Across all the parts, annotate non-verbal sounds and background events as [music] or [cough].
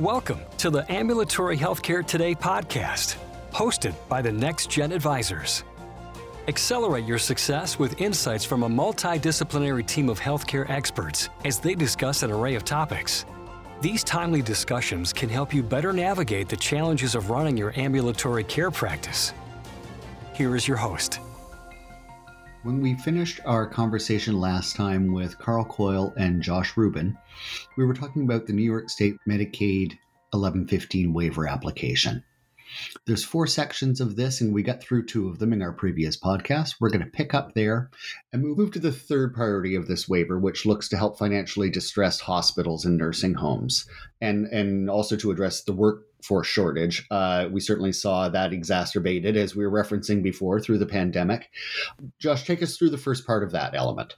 Welcome to the Ambulatory Healthcare Today podcast, hosted by the NextGen Advisors. Accelerate your success with insights from a multidisciplinary team of healthcare experts as they discuss an array of topics. These timely discussions can help you better navigate the challenges of running your ambulatory care practice. Here is your host. When we finished our conversation last time with Carl Coyle and Josh Rubin, we were talking about the New York State Medicaid 1115 waiver application. There's four sections of this, and we got through two of them in our previous podcast. We're going to pick up there and move to the third priority of this waiver, which looks to help financially distressed hospitals and nursing homes, and and also to address the workforce shortage. Uh, we certainly saw that exacerbated, as we were referencing before, through the pandemic. Josh, take us through the first part of that element.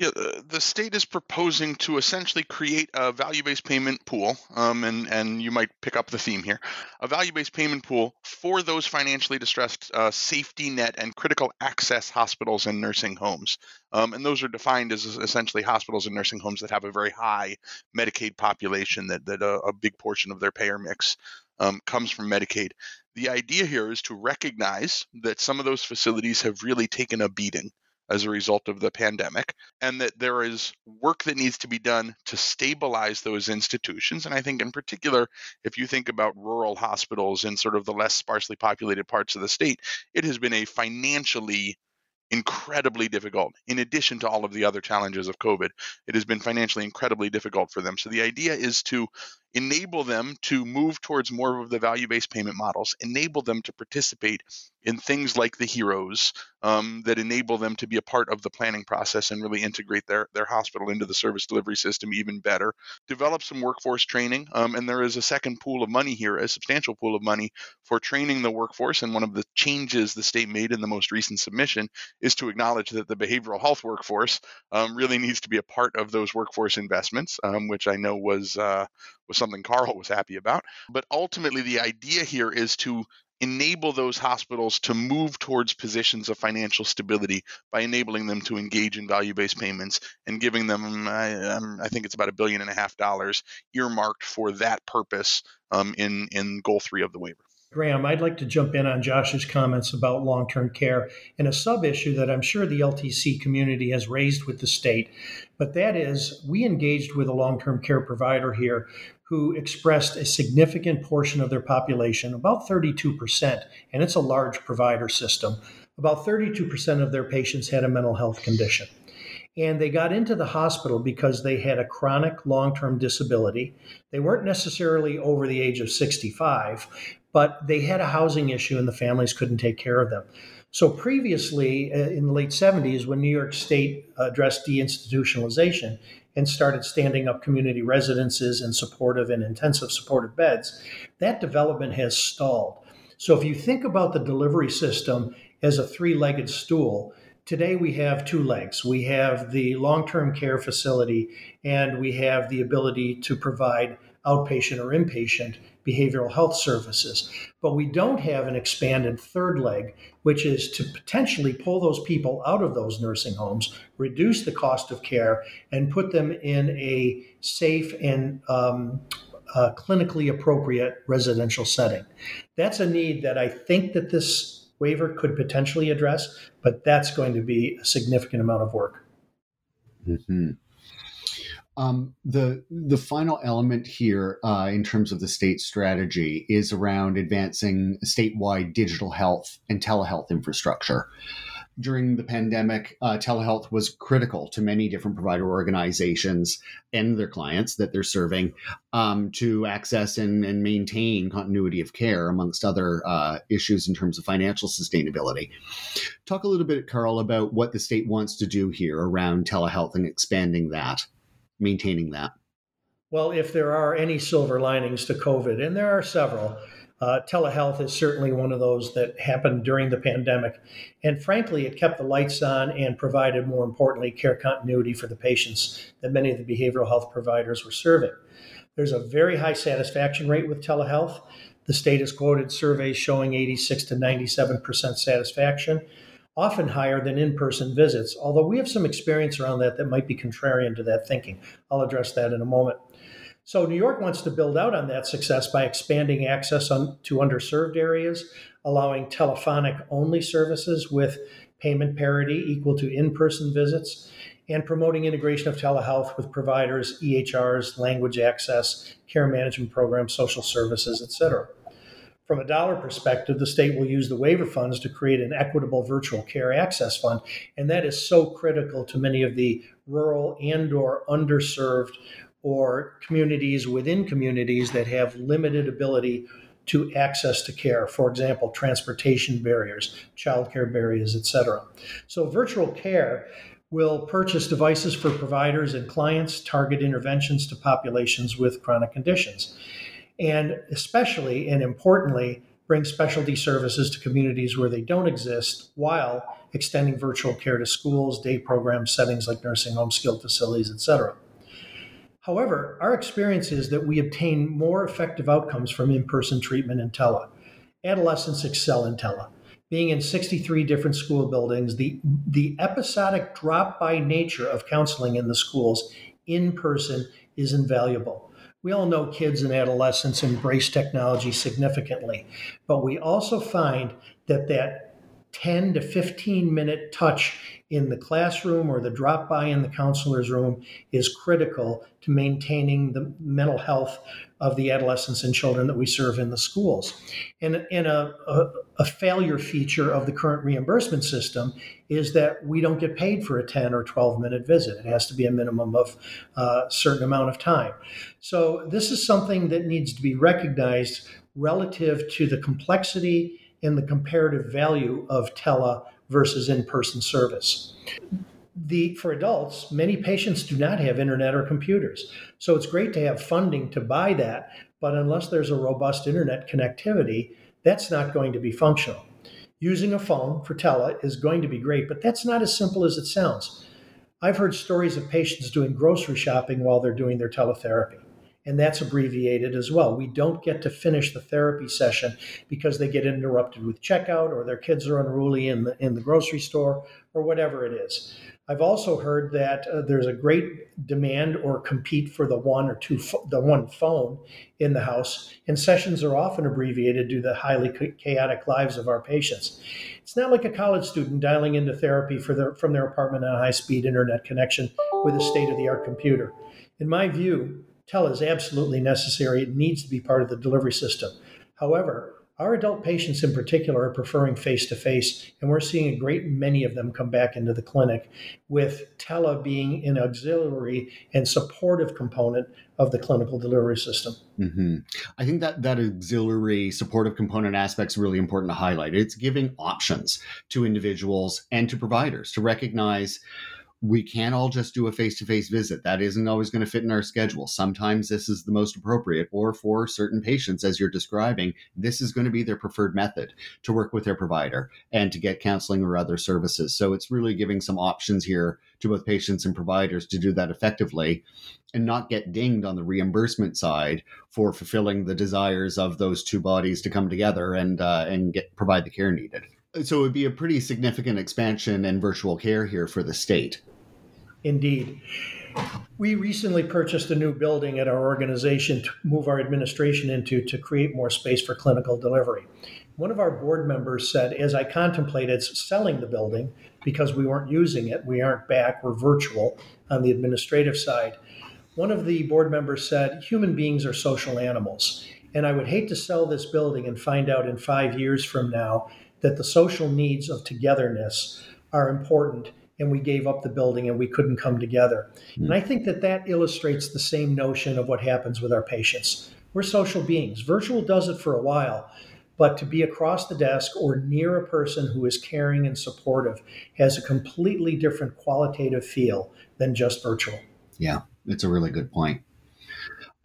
Yeah, the, state is proposing to essentially create a value-based payment pool, um, and and you might pick up the theme here, a value-based payment pool for those financially distressed uh, safety net and critical access hospitals and nursing homes, um, and those are defined as essentially hospitals and nursing homes that have a very high Medicaid population, that that a, a big portion of their payer mix um, comes from Medicaid. The idea here is to recognize that some of those facilities have really taken a beating as a result of the pandemic, and that there is work that needs to be done to stabilize those institutions. And I think, in particular, if you think about rural hospitals in sort of the less sparsely populated parts of the state, it has been a financially incredibly difficult. In addition to all of the other challenges of COVID, it has been financially incredibly difficult for them. So the idea is to enable them to move towards more of the value based payment models, enable them to participate in things like the HEROs um, that enable them to be a part of the planning process and really integrate their, their hospital into the service delivery system even better. Develop some workforce training. Um, and there is a second pool of money here, a substantial pool of money for training the workforce. And one of the changes the state made in the most recent submission is to acknowledge that the behavioral health workforce um, really needs to be a part of those workforce investments, um, which I know was. Uh, was something Carl was happy about. But ultimately, the idea here is to enable those hospitals to move towards positions of financial stability by enabling them to engage in value-based payments and giving them, I, um, I think it's about a billion and a half dollars earmarked for that purpose um, in in goal three of the waiver. Graham, I'd like to jump in on Josh's comments about long term care and a sub issue that I'm sure the LTC community has raised with the state. But that is, we engaged with a long term care provider here who expressed a significant portion of their population, about 32%, and it's a large provider system. About 32% of their patients had a mental health condition. And they got into the hospital because they had a chronic long term disability. They weren't necessarily over the age of 65, but they had a housing issue and the families couldn't take care of them. So previously, uh, in the late 70s, when New York State addressed deinstitutionalization and started standing up community residences and supportive and intensive supportive beds, that development has stalled. So if you think about the delivery system as a three legged stool, today we have two legs. We have the long term care facility, and we have the ability to provide outpatient or inpatient behavioral health services. But we don't have an expanded third leg, which is to potentially pull those people out of those nursing homes, reduce the cost of care, and put them in a safe and um, clinically appropriate residential setting. That's a need that I think that this waiver could potentially address, but that's going to be a significant amount of work. Mm-hmm. Um, the the final element here, uh, in terms of the state strategy, is around advancing statewide digital health and telehealth infrastructure. During the pandemic, uh, telehealth was critical to many different provider organizations and their clients that they're serving um, to access and, and, maintain continuity of care, amongst other uh, issues in terms of financial sustainability. Talk a little bit, Carl, about what the state wants to do here around telehealth and expanding that maintaining that? Well, if there are any silver linings to COVID, and there are several, uh, telehealth is certainly one of those that happened during the pandemic. And frankly, it kept the lights on and provided, more importantly, care continuity for the patients that many of the behavioral health providers were serving. There's a very high satisfaction rate with telehealth. The state has quoted surveys showing 86 to 97% satisfaction often higher than in person visits, although we have some experience around that that might be contrarian to that thinking. I'll address that in a moment. So, New York wants to build out on that success by expanding access on, to underserved areas, allowing telephonic only services with payment parity equal to in person visits, and promoting integration of telehealth with providers, EHRs, language access, care management programs, social services, etc. From a dollar perspective, the state will use the waiver funds to create an equitable virtual care access fund, and that is so critical to many of the rural and or underserved or communities within communities that have limited ability to access to care. For example, transportation barriers, childcare barriers, etc. So virtual care will purchase devices for providers and clients, target interventions to populations with chronic conditions, and especially and importantly, bring specialty services to communities where they don't exist while extending virtual care to schools, day programs, settings like nursing homes, skilled facilities, etc. However, our experience is that we obtain more effective outcomes from in person treatment in tele. Adolescents excel in tele. Being in 63 different school buildings, the, the episodic drop by nature of counseling in the schools in person is invaluable. We all know kids and adolescents embrace technology significantly, but we also find that that 10 to 15 minute touch in the classroom or the drop by in the counselor's room is critical to maintaining the mental health of the adolescents and children that we serve in the schools. And, and a, a, a, failure feature of the current reimbursement system is that we don't get paid for a 10 or 12 minute visit. It has to be a minimum of a uh, certain amount of time. So, this is something that needs to be recognized relative to the complexity and the comparative value of tele versus in-person service. The, for adults, many patients do not have internet or computers. So it's great to have funding to buy that, but unless there's a robust internet connectivity, that's not going to be functional. Using a phone for tele is going to be great, but that's not as simple as it sounds. I've heard stories of patients doing grocery shopping while they're doing their teletherapy and that's abbreviated as well. We don't get to finish the therapy session because they get interrupted with checkout or their kids are unruly in the in the grocery store or whatever it is. I've also heard that uh, there's a great demand or compete for the one or two fo- the one phone in the house, and sessions are often abbreviated due to the highly chaotic lives of our patients. It's not like a college student dialing into therapy their, from their apartment on a high-speed internet connection with a state-of-the-art computer. In my view, Tele is absolutely necessary. It needs to be part of the delivery system. However, our adult patients in particular are preferring face to face, and we're seeing a great many of them come back into the clinic with tele being an auxiliary and supportive component of the clinical delivery system. Mm-hmm. I think that that auxiliary supportive component aspect is really important to highlight. It's giving options to individuals and to providers to recognize we can't all just do a face to face visit. That isn't always going to fit in our schedule. Sometimes this is the most appropriate, or for certain patients, as you're describing, this is going to be their preferred method to work with their provider and to get counseling or other services. So it's really giving some options here to both patients and providers to do that effectively and not get dinged on the reimbursement side for fulfilling the desires of those two bodies to come together and uh, and get provide the care needed. So it would be a pretty significant expansion in virtual care here for the state. Indeed. We recently purchased a new building at our organization to move our administration into to create more space for clinical delivery. One of our board members said, as I contemplated selling the building because we weren't using it, we aren't back, we're virtual on the administrative side. One of the board members said, Human beings are social animals. And I would hate to sell this building and find out in five years from now that the social needs of togetherness are important and we gave up the building and we couldn't come together. Mm. And I think that that illustrates the same notion of what happens with our patients. We're social beings. Virtual does it for a while, but to be across the desk or near a person who is caring and supportive has a completely different qualitative feel than just virtual. Yeah, it's a really good point.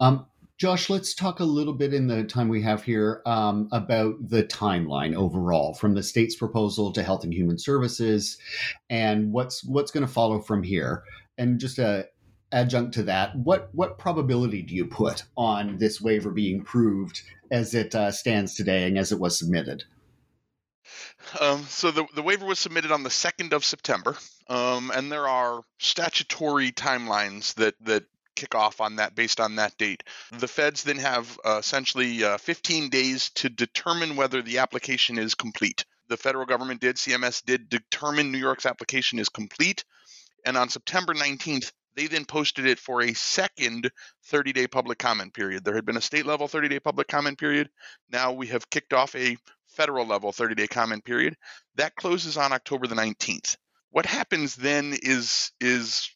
Um, Josh, let's talk a little bit in the time we have here um, about the timeline overall, from the state's proposal to Health and Human Services, and what's what's going to follow from here. And just a adjunct to that, what what probability do you put on this waiver being approved as it uh, stands today and as it was submitted? Um, so the, the waiver was submitted on the 2nd of September, um, and there are statutory timelines that, that kick off on that based on that date. The feds then have uh, essentially uh, 15 days to determine whether the application is complete. The federal government did, CMS did determine New York's application is complete. And on September 19th, they then posted it for a second 30 day public comment period. There had been a state level 30 day public comment period. Now we have kicked off a federal level 30 day comment period. That closes on October the 19th. What happens then is is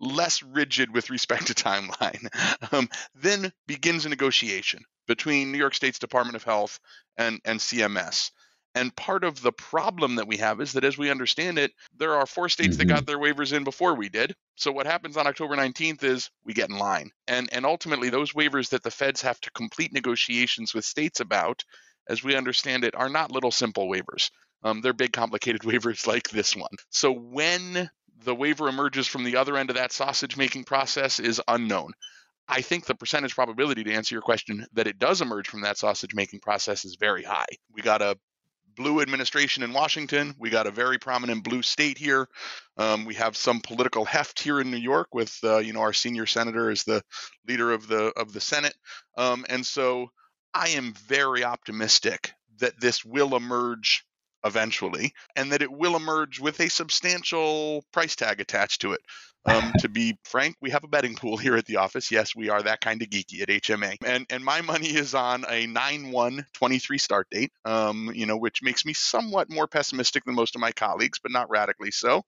less rigid with respect to timeline. [laughs] Um, then begins a negotiation between New York State's Department of Health and, and CMS. And part of the problem that we have is that, as we understand it, there are four states mm-hmm. that got their waivers in before we did. So what happens on October 19th is we get in line, and and ultimately those waivers that the feds have to complete negotiations with states about, as we understand it, are not little simple waivers. Um, they're big, complicated [laughs] waivers like this one. So when the waiver emerges from the other end of that sausage making process is unknown. I think the percentage probability to answer your question that it does emerge from that sausage making process is very high. We got a blue administration in Washington. We got a very prominent blue state here. Um, we have some political heft here in New York with uh, you know our senior senator as the leader of the of the Senate, um, and so I am very optimistic that this will emerge eventually, and that it will emerge with a substantial price tag attached to it. Um, [laughs] to be frank, we have a betting pool [laughs] here at the office. Yes, we are that kind of geeky at HMA. And and my money is on a 9-1-23 start date, um, you know, which makes me somewhat more pessimistic than most of my colleagues, but not radically so.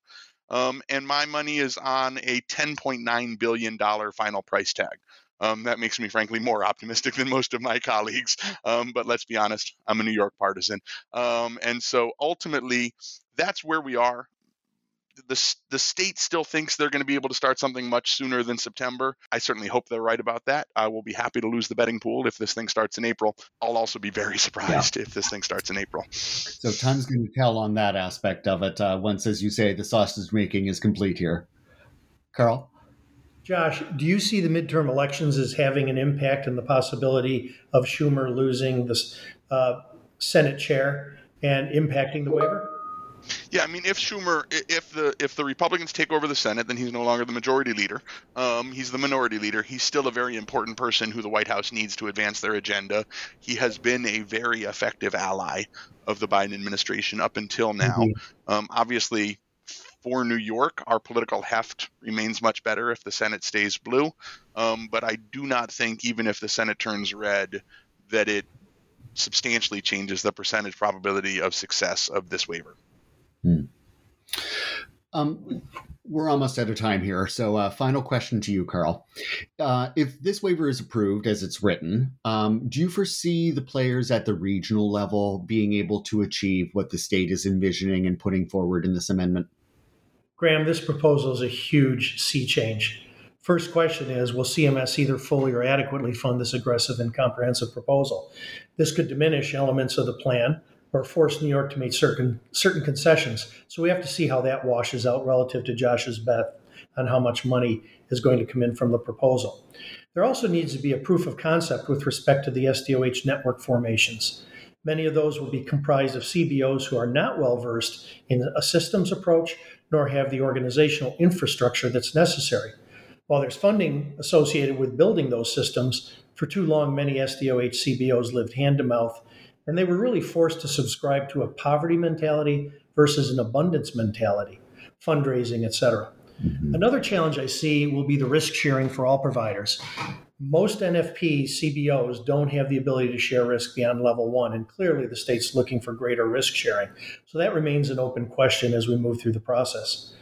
Um, and my money is on a $10.9 billion final price tag. Um, that makes me, frankly, more optimistic than most of my colleagues. Um, but let's be honest, I'm a New York partisan. Um, and so ultimately, that's where we are. The, the state still thinks they're going to be able to start something much sooner than September. I certainly hope they're right about that. I will be happy to lose the betting pool if this thing starts in April. I'll also be very [laughs] surprised yeah. if this thing starts in April. So, time's going to tell on that aspect of it uh, once, as you say, the sausage making is complete here. Carl? Josh, do you see the midterm elections as having an impact on the possibility of Schumer losing the uh, Senate chair and impacting the waiver? Yeah, I mean, if Schumer, if the if the Republicans take over the Senate, then he's no longer the majority leader. Um, he's the minority leader. He's still a very important person who the White House needs to advance their agenda. He has been a very effective ally of the Biden administration up until now. Mm-hmm. Um, obviously, for New York, our political heft remains much better if the Senate stays blue. Um, but I do not think, even if the Senate turns red, that it substantially changes the percentage probability of success of this waiver. Hmm. Um, we're almost out of time here. So, uh, final question to you, Carl. Uh, if this waiver is approved as it's written, um, do you foresee the players at the regional level being able to achieve what the state is envisioning and putting forward in this amendment? Graham, this proposal is a huge sea change. First question is Will CMS either fully or adequately fund this aggressive and comprehensive proposal? This could diminish elements of the plan or force New York to make certain, certain concessions. So we have to see how that washes out relative to Josh's bet on how much money is going to come in from the proposal. There also needs to be a proof of concept with respect to the SDOH network formations. Many of those will be comprised of CBOs who are not well versed in a systems approach nor have the organizational infrastructure that's necessary. While there's funding associated with building those systems, for too long many SDOH CBOs lived hand to mouth, and they were really forced to subscribe to a poverty mentality versus an abundance mentality, fundraising, etc. Mm-hmm. Another challenge I see will be the risk sharing for all providers most NFP CBOs don't have the ability to share risk beyond level one, and clearly the state's looking for greater risk sharing. So that remains an open question as we move through the process.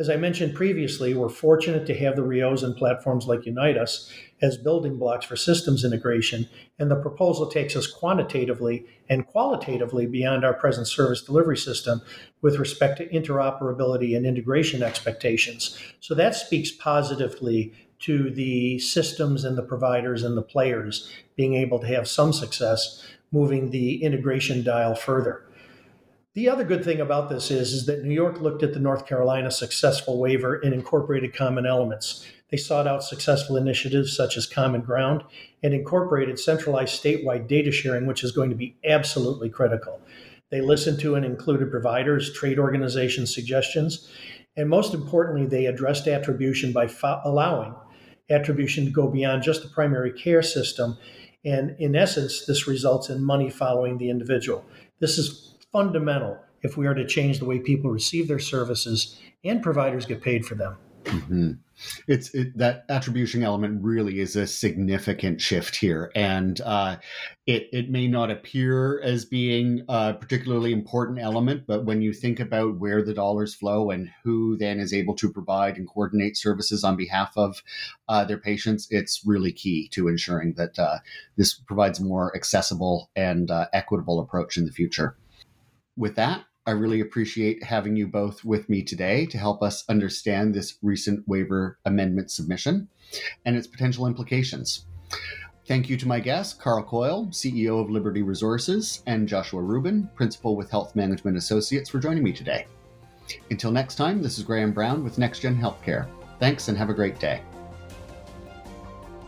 As I mentioned previously, we're fortunate to have the RHIOs and platforms like Unite Us as building blocks for systems integration, and the proposal takes us quantitatively and qualitatively beyond our present service delivery system with respect to interoperability and integration expectations. So that speaks positively to the systems and the providers and the players being able to have some success moving the integration dial further. The other good thing about this is, is that New York looked at the North Carolina successful waiver and incorporated common elements. They sought out successful initiatives such as Common Ground and incorporated centralized statewide data sharing, which is going to be absolutely critical. They listened to and included providers, trade organizations' suggestions, and most importantly, they addressed attribution by fo- allowing attribution to go beyond just the primary care system. And in essence, this results in money following the individual. This is fundamental if we are to change the way people receive their services and providers get paid for them. Mm-hmm. It's it, that attribution element really is a significant shift here, and uh, it it may not appear as being a particularly important element, but when you think about where the dollars flow and who then is able to provide and coordinate services on behalf of uh, their patients, it's really key to ensuring that uh, this provides a more accessible and uh, equitable approach in the future. With that, I really appreciate having you both with me today to help us understand this recent waiver amendment submission and its potential implications. Thank you to my guests, Carl Coyle, CEO of Liberty Resources, and Joshua Rubin, Principal with Health Management Associates, for joining me today. Until next time, this is Graham Brown with NextGen Healthcare. Thanks and have a great day.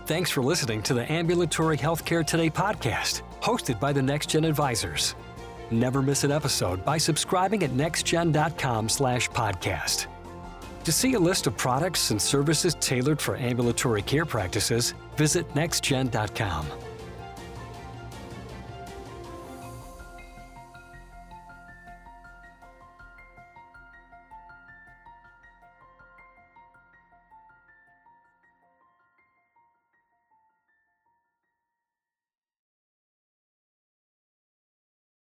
Thanks for listening to the Ambulatory Healthcare Today podcast, hosted by the NextGen Advisors. Never miss an episode by subscribing at nextgen.com slash podcast. To see a list of products and services tailored for ambulatory care practices, visit nextgen.com.